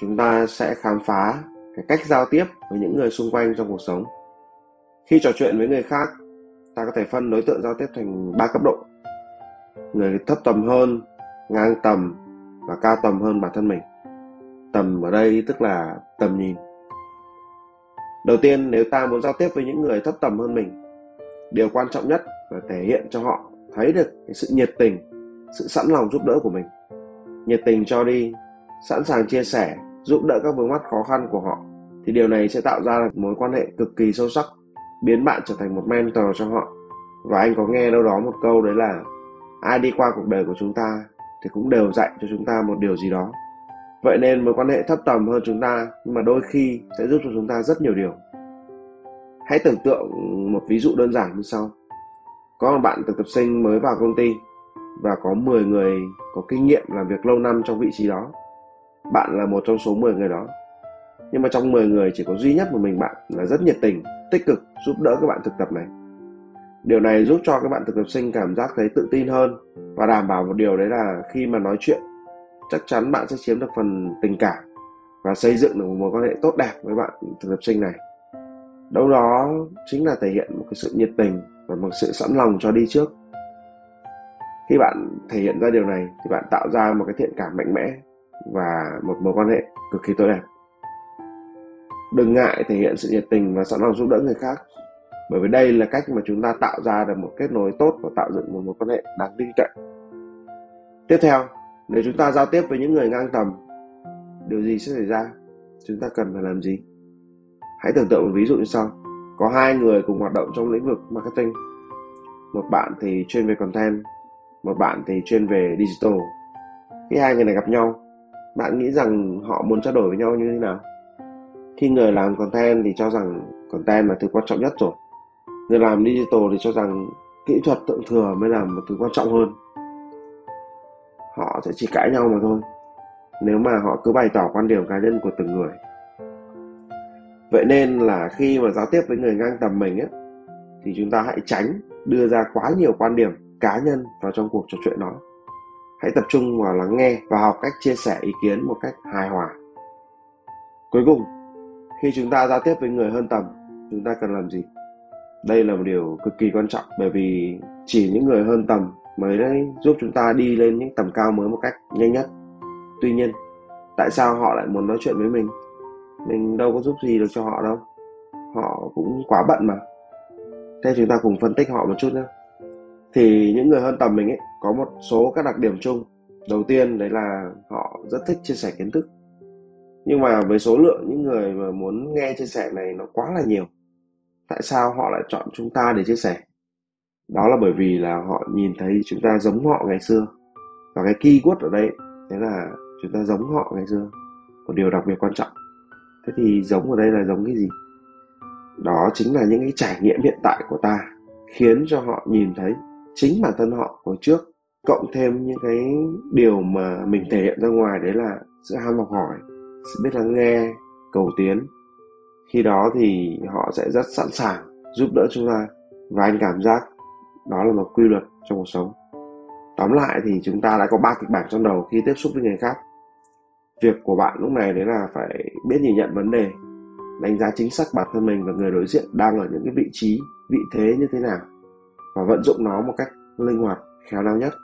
chúng ta sẽ khám phá cái cách giao tiếp với những người xung quanh trong cuộc sống. Khi trò chuyện với người khác, ta có thể phân đối tượng giao tiếp thành ba cấp độ. Người thấp tầm hơn, ngang tầm và cao tầm hơn bản thân mình. Tầm ở đây tức là tầm nhìn. Đầu tiên, nếu ta muốn giao tiếp với những người thấp tầm hơn mình, điều quan trọng nhất là thể hiện cho họ thấy được cái sự nhiệt tình, sự sẵn lòng giúp đỡ của mình. Nhiệt tình cho đi, sẵn sàng chia sẻ giúp đỡ các vướng mắt khó khăn của họ, thì điều này sẽ tạo ra mối quan hệ cực kỳ sâu sắc, biến bạn trở thành một mentor cho họ. Và anh có nghe đâu đó một câu đấy là, ai đi qua cuộc đời của chúng ta thì cũng đều dạy cho chúng ta một điều gì đó. Vậy nên mối quan hệ thấp tầm hơn chúng ta, nhưng mà đôi khi sẽ giúp cho chúng ta rất nhiều điều. Hãy tưởng tượng một ví dụ đơn giản như sau. Có một bạn thực tập sinh mới vào công ty và có 10 người có kinh nghiệm làm việc lâu năm trong vị trí đó bạn là một trong số 10 người đó. Nhưng mà trong 10 người chỉ có duy nhất một mình bạn là rất nhiệt tình, tích cực giúp đỡ các bạn thực tập này. Điều này giúp cho các bạn thực tập sinh cảm giác thấy tự tin hơn và đảm bảo một điều đấy là khi mà nói chuyện, chắc chắn bạn sẽ chiếm được phần tình cảm và xây dựng được một mối quan hệ tốt đẹp với bạn thực tập sinh này. Đâu đó chính là thể hiện một cái sự nhiệt tình và một sự sẵn lòng cho đi trước. Khi bạn thể hiện ra điều này thì bạn tạo ra một cái thiện cảm mạnh mẽ và một mối quan hệ cực kỳ tốt đẹp. Đừng ngại thể hiện sự nhiệt tình và sẵn lòng giúp đỡ người khác, bởi vì đây là cách mà chúng ta tạo ra được một kết nối tốt và tạo dựng một mối quan hệ đáng tin cậy. Tiếp theo, nếu chúng ta giao tiếp với những người ngang tầm, điều gì sẽ xảy ra? Chúng ta cần phải làm gì? Hãy tưởng tượng một ví dụ như sau. Có hai người cùng hoạt động trong lĩnh vực marketing. Một bạn thì chuyên về content, một bạn thì chuyên về digital. Khi hai người này gặp nhau bạn nghĩ rằng họ muốn trao đổi với nhau như thế nào? Khi người làm content thì cho rằng content là thứ quan trọng nhất rồi. Người làm digital thì cho rằng kỹ thuật thượng thừa mới là một thứ quan trọng hơn. Họ sẽ chỉ cãi nhau mà thôi. Nếu mà họ cứ bày tỏ quan điểm cá nhân của từng người. Vậy nên là khi mà giao tiếp với người ngang tầm mình ấy, thì chúng ta hãy tránh đưa ra quá nhiều quan điểm cá nhân vào trong cuộc trò chuyện đó hãy tập trung vào lắng nghe và học cách chia sẻ ý kiến một cách hài hòa. Cuối cùng, khi chúng ta giao tiếp với người hơn tầm, chúng ta cần làm gì? Đây là một điều cực kỳ quan trọng bởi vì chỉ những người hơn tầm mới đấy giúp chúng ta đi lên những tầm cao mới một cách nhanh nhất. Tuy nhiên, tại sao họ lại muốn nói chuyện với mình? Mình đâu có giúp gì được cho họ đâu. Họ cũng quá bận mà. Thế chúng ta cùng phân tích họ một chút nhé thì những người hơn tầm mình ấy, có một số các đặc điểm chung. Đầu tiên đấy là họ rất thích chia sẻ kiến thức. Nhưng mà với số lượng những người mà muốn nghe chia sẻ này nó quá là nhiều, tại sao họ lại chọn chúng ta để chia sẻ? Đó là bởi vì là họ nhìn thấy chúng ta giống họ ngày xưa. Và cái keyword ở đây thế là chúng ta giống họ ngày xưa. Một điều đặc biệt quan trọng. Thế thì giống ở đây là giống cái gì? Đó chính là những cái trải nghiệm hiện tại của ta, khiến cho họ nhìn thấy chính bản thân họ hồi trước, cộng thêm những cái điều mà mình thể hiện ra ngoài, đấy là sự ham học hỏi, sự biết lắng nghe, cầu tiến. Khi đó thì họ sẽ rất sẵn sàng giúp đỡ chúng ta và anh cảm giác đó là một quy luật trong cuộc sống. Tóm lại thì chúng ta đã có ba kịch bản trong đầu khi tiếp xúc với người khác. Việc của bạn lúc này đấy là phải biết nhìn nhận vấn đề, đánh giá chính xác bản thân mình và người đối diện đang ở những cái vị trí, vị thế như thế nào và vận dụng nó một cách linh hoạt khéo léo nhất.